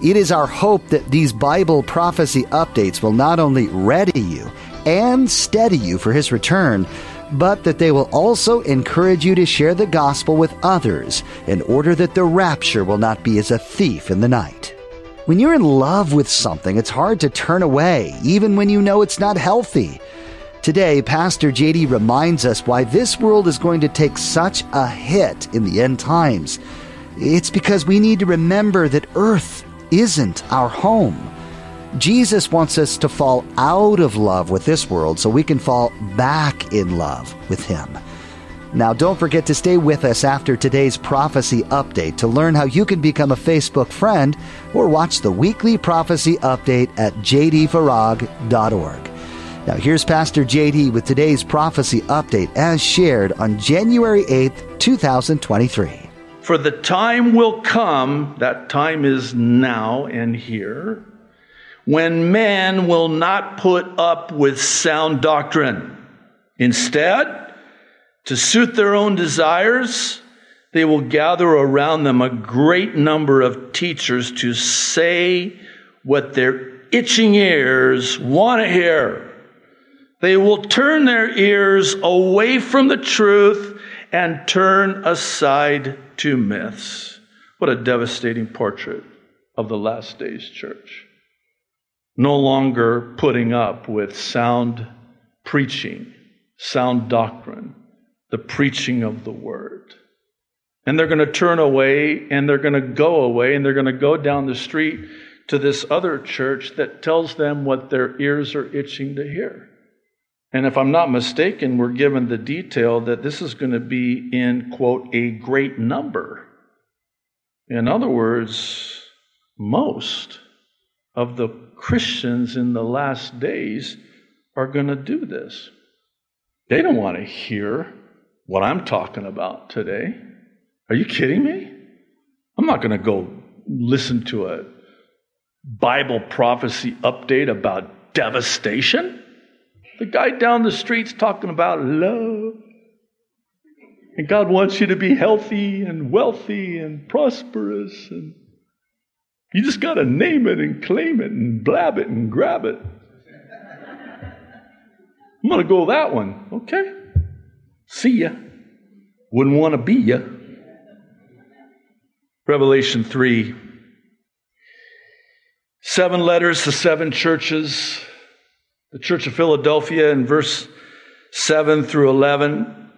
It is our hope that these Bible prophecy updates will not only ready you and steady you for His return, but that they will also encourage you to share the gospel with others in order that the rapture will not be as a thief in the night. When you're in love with something, it's hard to turn away, even when you know it's not healthy. Today, Pastor JD reminds us why this world is going to take such a hit in the end times. It's because we need to remember that earth isn't our home. Jesus wants us to fall out of love with this world so we can fall back in love with Him. Now, don't forget to stay with us after today's prophecy update to learn how you can become a Facebook friend or watch the weekly prophecy update at jdfarag.org. Now, here's Pastor JD with today's prophecy update as shared on January 8th, 2023. For the time will come, that time is now and here when men will not put up with sound doctrine. Instead, to suit their own desires, they will gather around them a great number of teachers to say what their itching ears want to hear. They will turn their ears away from the truth and turn aside to myths. What a devastating portrait of the last days church no longer putting up with sound preaching, sound doctrine, the preaching of the word. And they're going to turn away and they're going to go away and they're going to go down the street to this other church that tells them what their ears are itching to hear. And if I'm not mistaken, we're given the detail that this is going to be in, quote, a great number. In other words, most of the Christians in the last days are going to do this. They don't want to hear what I'm talking about today. Are you kidding me? I'm not going to go listen to a Bible prophecy update about devastation. The guy down the street's talking about love. And God wants you to be healthy and wealthy and prosperous and you just got to name it and claim it and blab it and grab it. I'm going to go that one. Okay. See ya. Wouldn't want to be ya. Revelation 3. Seven letters to seven churches. The Church of Philadelphia in verse 7 through 11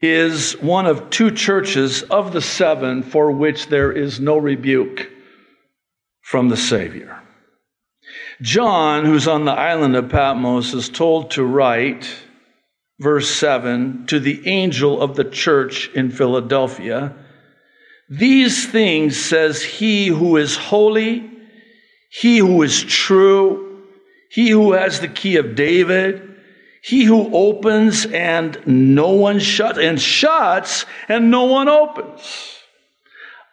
is one of two churches of the seven for which there is no rebuke from the Savior. John, who's on the island of Patmos, is told to write, verse 7, to the angel of the church in Philadelphia These things says he who is holy, he who is true, he who has the key of David, he who opens and no one shuts, and shuts and no one opens.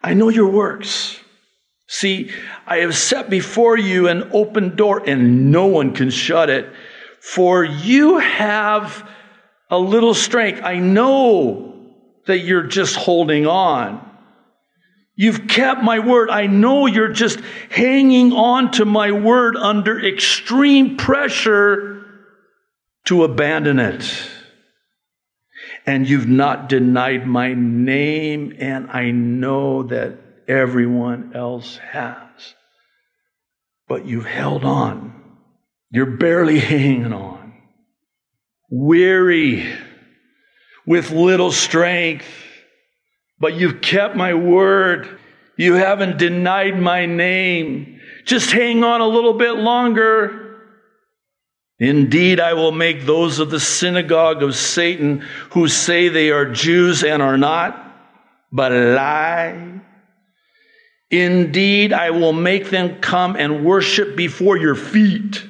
I know your works. See, I have set before you an open door and no one can shut it. For you have a little strength. I know that you're just holding on. You've kept my word. I know you're just hanging on to my word under extreme pressure to abandon it. And you've not denied my name, and I know that everyone else has. But you've held on. You're barely hanging on. Weary, with little strength, but you've kept my word. You haven't denied my name. Just hang on a little bit longer. Indeed, I will make those of the synagogue of Satan who say they are Jews and are not, but lie Indeed, I will make them come and worship before your feet,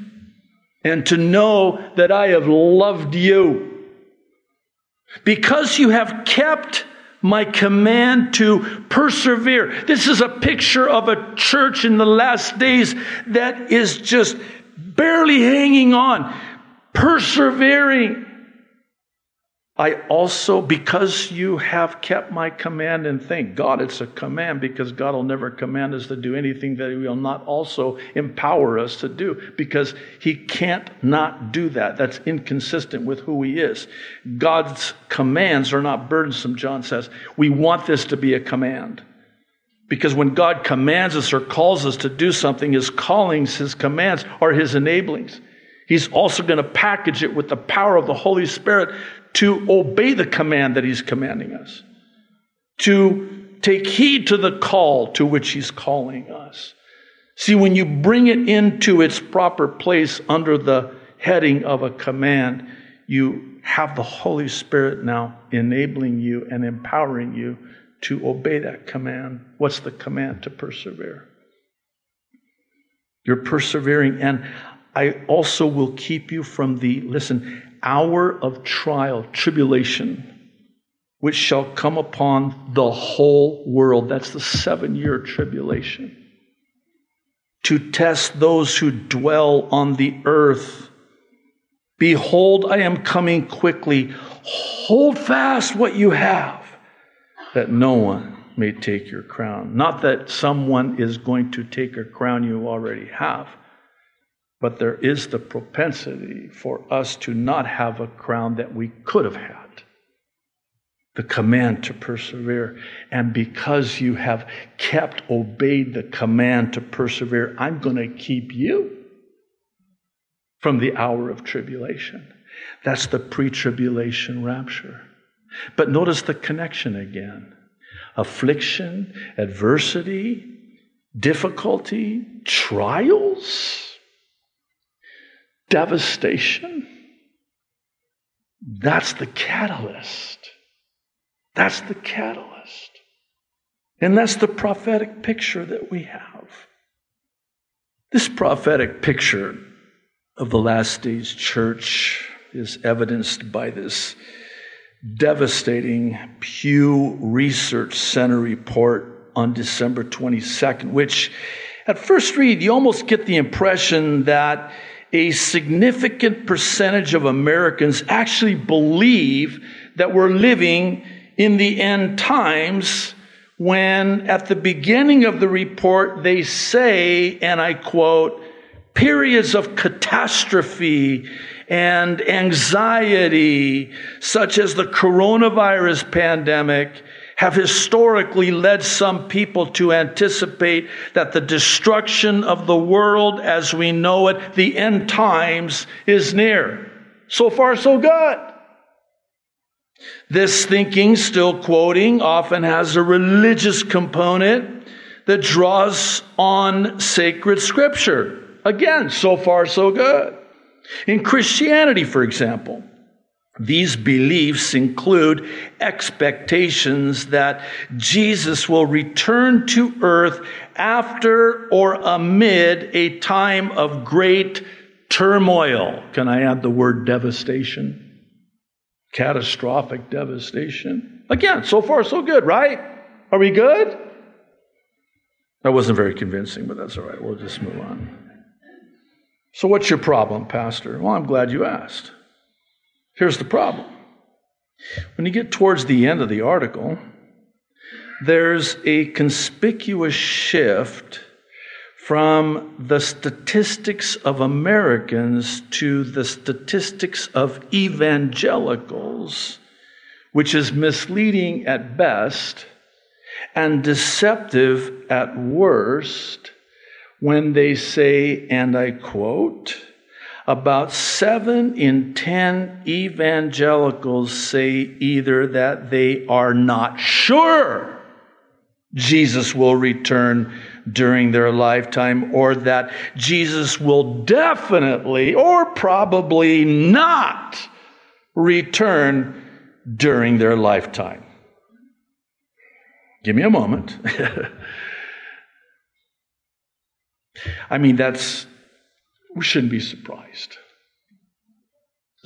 and to know that I have loved you. Because you have kept my command to persevere. This is a picture of a church in the last days that is just barely hanging on, persevering. I also, because you have kept my command, and thank God it's a command because God will never command us to do anything that He will not also empower us to do because He can't not do that. That's inconsistent with who He is. God's commands are not burdensome, John says. We want this to be a command. Because when God commands us or calls us to do something, His callings, His commands are His enablings. He's also going to package it with the power of the Holy Spirit to obey the command that He's commanding us, to take heed to the call to which He's calling us. See, when you bring it into its proper place under the heading of a command, you have the Holy Spirit now enabling you and empowering you to obey that command. What's the command? To persevere. You're persevering, and I also will keep you from the, listen, hour of trial, tribulation, which shall come upon the whole world. That's the seven year tribulation. To test those who dwell on the earth. Behold, I am coming quickly. Hold fast what you have, that no one may take your crown. Not that someone is going to take a crown you already have but there is the propensity for us to not have a crown that we could have had. The command to persevere. And because you have kept, obeyed the command to persevere, I'm going to keep you from the hour of tribulation. That's the pre tribulation rapture. But notice the connection again affliction, adversity, difficulty, trials devastation. That's the catalyst. That's the catalyst. And that's the prophetic picture that we have. This prophetic picture of the last days church is evidenced by this devastating Pew Research Center report on December 22nd, which at first read, you almost get the impression that a significant percentage of Americans actually believe that we're living in the end times when at the beginning of the report they say, and I quote, periods of catastrophe and anxiety, such as the coronavirus pandemic, have historically led some people to anticipate that the destruction of the world as we know it, the end times, is near. So far, so good. This thinking, still quoting, often has a religious component that draws on sacred scripture. Again, so far, so good. In Christianity, for example, these beliefs include expectations that Jesus will return to earth after or amid a time of great turmoil. Can I add the word devastation? Catastrophic devastation. Again, so far so good, right? Are we good? That wasn't very convincing, but that's all right. We'll just move on. So, what's your problem, Pastor? Well, I'm glad you asked. Here's the problem. When you get towards the end of the article, there's a conspicuous shift from the statistics of Americans to the statistics of evangelicals, which is misleading at best and deceptive at worst when they say, and I quote, about seven in ten evangelicals say either that they are not sure Jesus will return during their lifetime or that Jesus will definitely or probably not return during their lifetime. Give me a moment. I mean, that's, we shouldn't be surprised.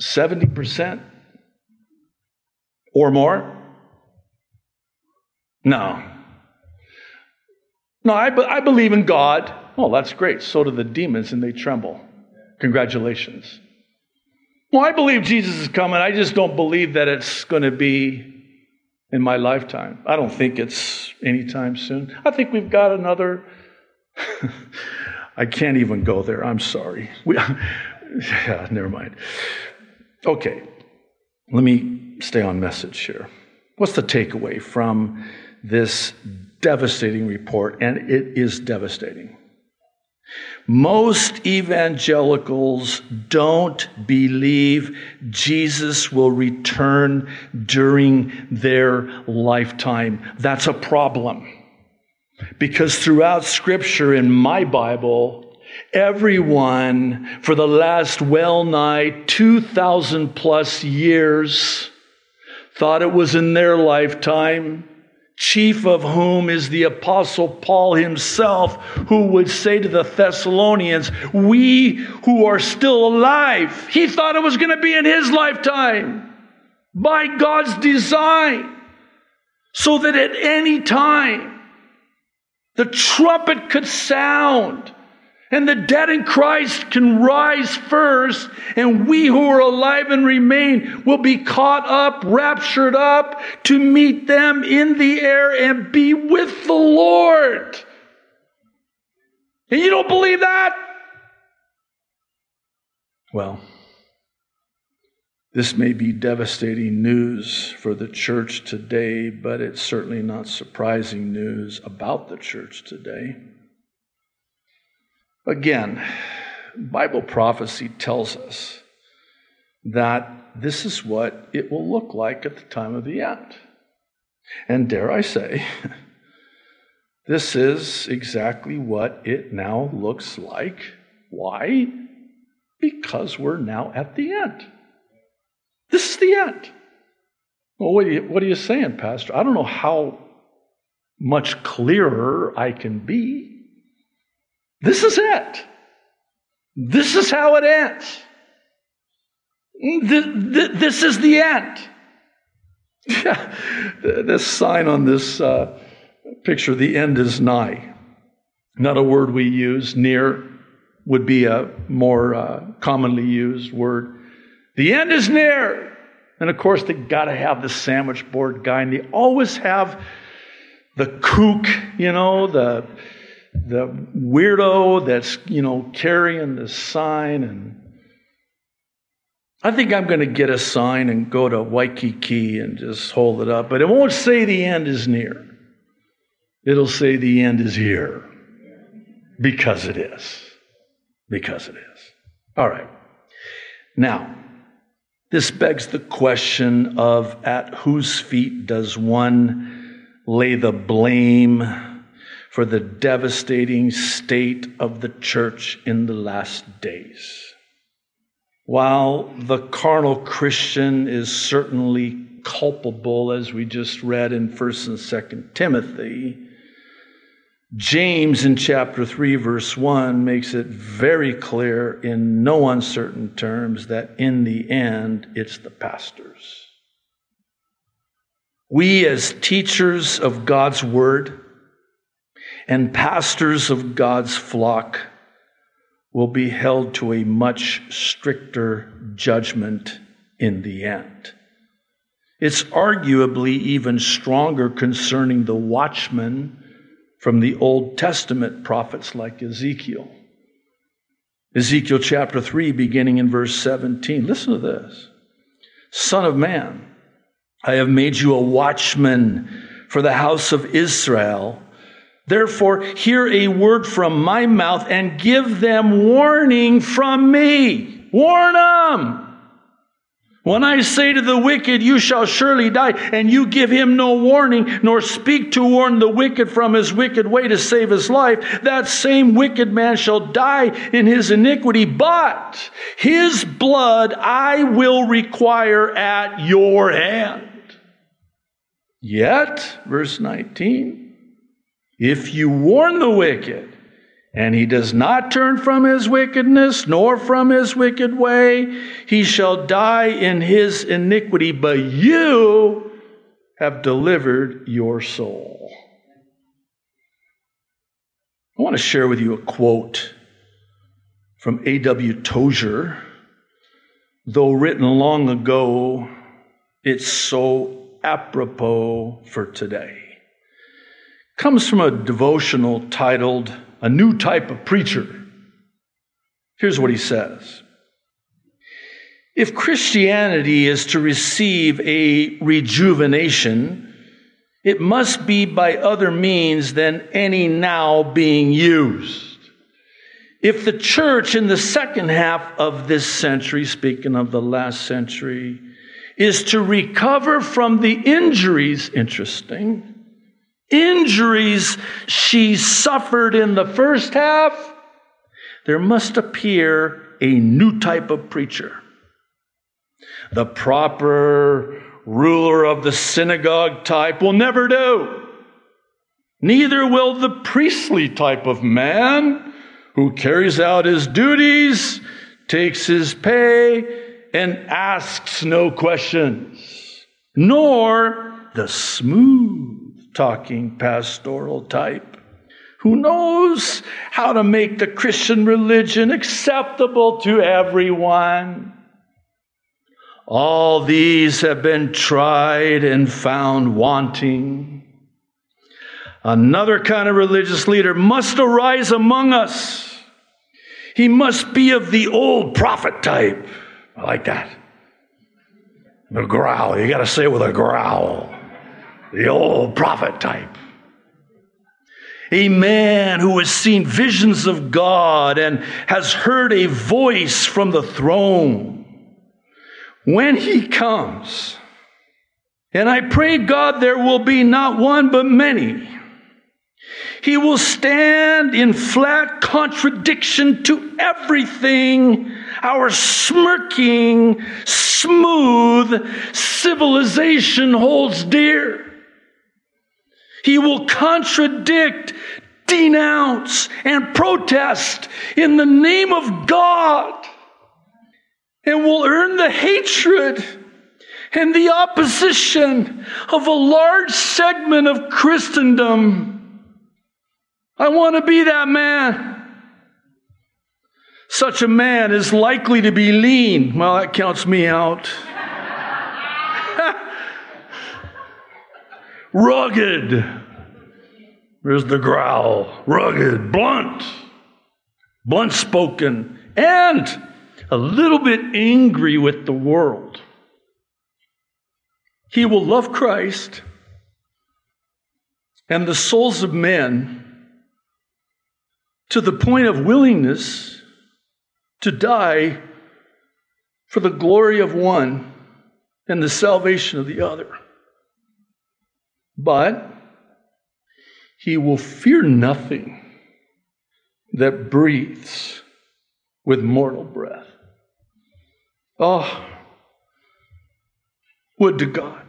70% or more? No. No, I, be, I believe in God. Oh, that's great. So do the demons, and they tremble. Congratulations. Well, I believe Jesus is coming. I just don't believe that it's going to be in my lifetime. I don't think it's anytime soon. I think we've got another. I can't even go there. I'm sorry. We, yeah, never mind. Okay, let me stay on message here. What's the takeaway from this devastating report? And it is devastating. Most evangelicals don't believe Jesus will return during their lifetime. That's a problem. Because throughout Scripture in my Bible, everyone for the last well nigh 2,000 plus years thought it was in their lifetime chief of whom is the apostle Paul himself, who would say to the Thessalonians, we who are still alive, he thought it was going to be in his lifetime by God's design, so that at any time the trumpet could sound and the dead in Christ can rise first, and we who are alive and remain will be caught up, raptured up to meet them in the air and be with the Lord. And you don't believe that? Well, this may be devastating news for the church today, but it's certainly not surprising news about the church today. Again, Bible prophecy tells us that this is what it will look like at the time of the end. And dare I say, this is exactly what it now looks like. Why? Because we're now at the end. This is the end. Well, what are you, what are you saying, Pastor? I don't know how much clearer I can be. This is it. This is how it ends. This is the end. Yeah, this sign on this uh, picture, the end is nigh. Not a word we use. Near would be a more uh, commonly used word. The end is near. And of course, they got to have the sandwich board guy, and they always have the kook, you know, the the weirdo that's, you know, carrying the sign. And I think I'm going to get a sign and go to Waikiki and just hold it up. But it won't say the end is near, it'll say the end is here. Because it is. Because it is. All right. Now, this begs the question of at whose feet does one lay the blame for the devastating state of the church in the last days. While the carnal Christian is certainly culpable, as we just read in 1st and 2nd Timothy, James in chapter 3, verse 1 makes it very clear in no uncertain terms that in the end, it's the pastors. We, as teachers of God's word, and pastors of God's flock will be held to a much stricter judgment in the end. It's arguably even stronger concerning the watchmen from the Old Testament prophets like Ezekiel. Ezekiel chapter 3, beginning in verse 17. Listen to this Son of man, I have made you a watchman for the house of Israel. Therefore, hear a word from my mouth and give them warning from me. Warn them. When I say to the wicked, you shall surely die, and you give him no warning, nor speak to warn the wicked from his wicked way to save his life, that same wicked man shall die in his iniquity, but his blood I will require at your hand. Yet, verse 19, if you warn the wicked and he does not turn from his wickedness, nor from his wicked way, he shall die in his iniquity, but you have delivered your soul. I want to share with you a quote from A.W. Tozer. Though written long ago, it's so apropos for today. Comes from a devotional titled A New Type of Preacher. Here's what he says If Christianity is to receive a rejuvenation, it must be by other means than any now being used. If the church in the second half of this century, speaking of the last century, is to recover from the injuries, interesting, injuries she suffered in the first half, there must appear a new type of preacher. The proper ruler of the synagogue type will never do. Neither will the priestly type of man who carries out his duties, takes his pay, and asks no questions, nor the smooth talking pastoral type who knows how to make the Christian religion acceptable to everyone. All these have been tried and found wanting. Another kind of religious leader must arise among us he must be of the old prophet type. I like that. The growl. You got to say it with a growl. The old prophet type. A man who has seen visions of God and has heard a voice from the throne. When he comes, and I pray God there will be not one but many he will stand in flat contradiction to everything our smirking, smooth civilization holds dear. He will contradict, denounce, and protest in the name of God and will earn the hatred and the opposition of a large segment of Christendom. I want to be that man. Such a man is likely to be lean. Well, that counts me out. Rugged. There's the growl. Rugged, blunt, blunt spoken, and a little bit angry with the world. He will love Christ and the souls of men to the point of willingness to die for the glory of one and the salvation of the other. But he will fear nothing that breathes with mortal breath. Oh, would to God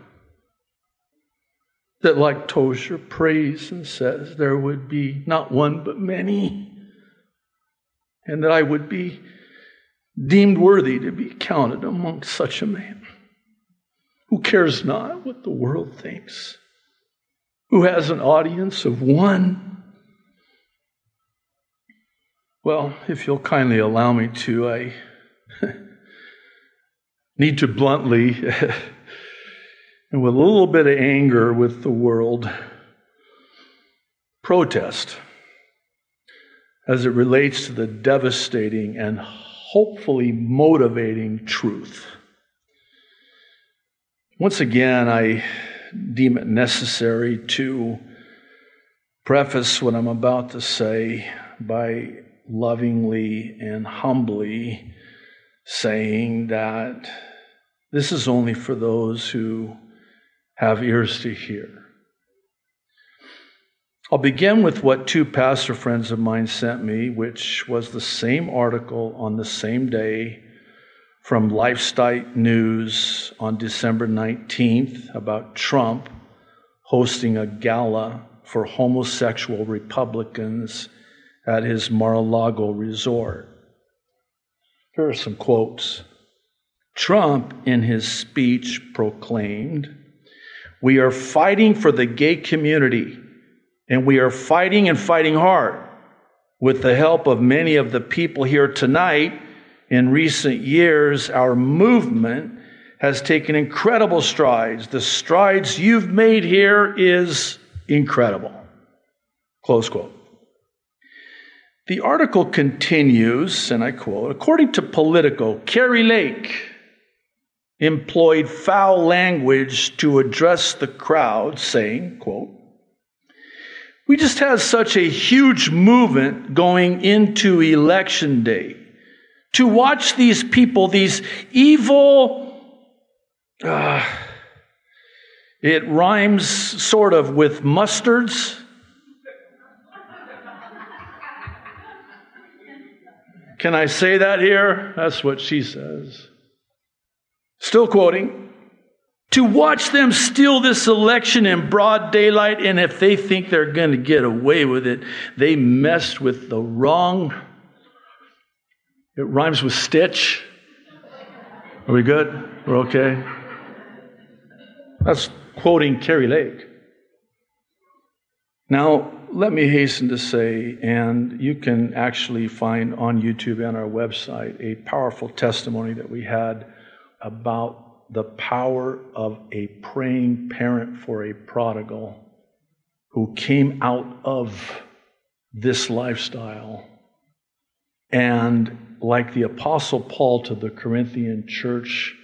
that, like Tozer prays and says, there would be not one but many, and that I would be deemed worthy to be counted among such a man who cares not what the world thinks, who has an audience of one. Well, if you'll kindly allow me to, I need to bluntly and with a little bit of anger with the world, protest as it relates to the devastating and hopefully motivating truth. Once again, I deem it necessary to preface what I'm about to say by lovingly and humbly saying that this is only for those who have ears to hear. I'll begin with what two pastor friends of mine sent me, which was the same article on the same day from LifeSite News on December 19th about Trump hosting a gala for homosexual Republicans at his Mar-a-Lago resort. Here are some quotes. Trump, in his speech, proclaimed, We are fighting for the gay community, and we are fighting and fighting hard. With the help of many of the people here tonight, in recent years, our movement has taken incredible strides. The strides you've made here is incredible. Close quote. The article continues, and I quote According to Politico, Kari Lake employed foul language to address the crowd, saying, quote, We just had such a huge movement going into election day to watch these people, these evil, uh, it rhymes sort of with mustards. Can I say that here? That's what she says. Still quoting. To watch them steal this election in broad daylight, and if they think they're going to get away with it, they messed with the wrong. It rhymes with stitch. Are we good? We're okay? That's quoting Kari Lake. Now, let me hasten to say, and you can actually find on YouTube and our website a powerful testimony that we had about the power of a praying parent for a prodigal who came out of this lifestyle. And like the Apostle Paul to the Corinthian church,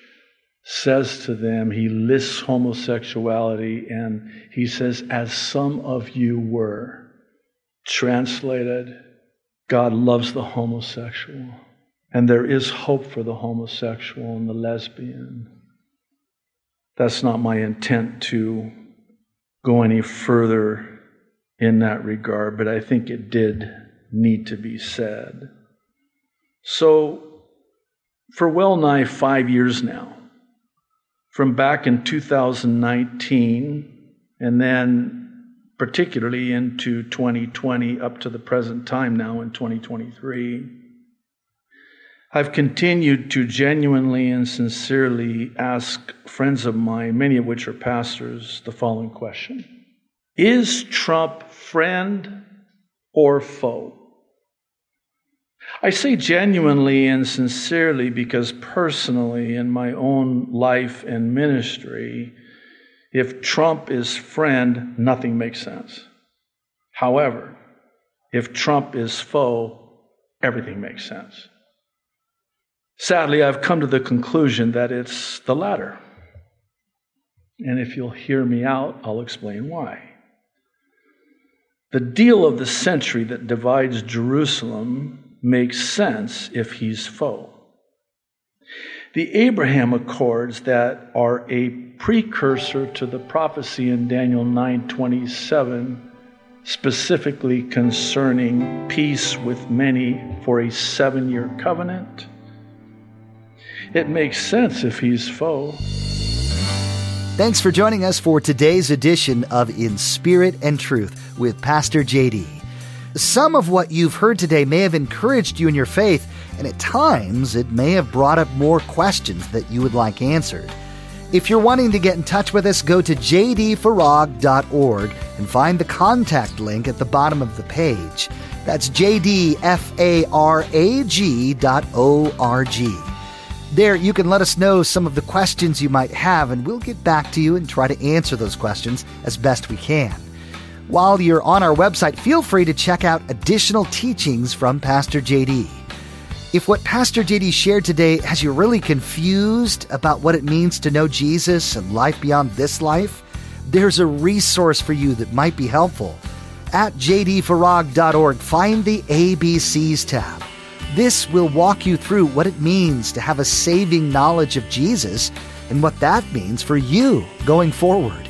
says to them, he lists homosexuality and he says, as some of you were. Translated, God loves the homosexual. And there is hope for the homosexual and the lesbian. That's not my intent to go any further in that regard, but I think it did need to be said. So, for well nigh five years now, from back in 2019, and then particularly into 2020 up to the present time now in 2023, I've continued to genuinely and sincerely ask friends of mine, many of which are pastors, the following question Is Trump friend or foe? I say genuinely and sincerely because personally, in my own life and ministry, if Trump is friend, nothing makes sense. However, if Trump is foe, everything makes sense. Sadly, I've come to the conclusion that it's the latter. And if you'll hear me out, I'll explain why. The deal of the century that divides Jerusalem makes sense if he's foe. The Abraham Accords that are a precursor to the prophecy in Daniel 9:27 specifically concerning peace with many for a 7-year covenant. It makes sense if he's foe. Thanks for joining us for today's edition of In Spirit and Truth with Pastor JD. Some of what you've heard today may have encouraged you in your faith and at times it may have brought up more questions that you would like answered. If you're wanting to get in touch with us, go to jdfarag.org and find the contact link at the bottom of the page. That's jdfarag.org. There, you can let us know some of the questions you might have, and we'll get back to you and try to answer those questions as best we can. While you're on our website, feel free to check out additional teachings from Pastor JD. If what Pastor JD shared today has you really confused about what it means to know Jesus and life beyond this life, there's a resource for you that might be helpful. At jdfarag.org, find the ABCs tab. This will walk you through what it means to have a saving knowledge of Jesus and what that means for you going forward.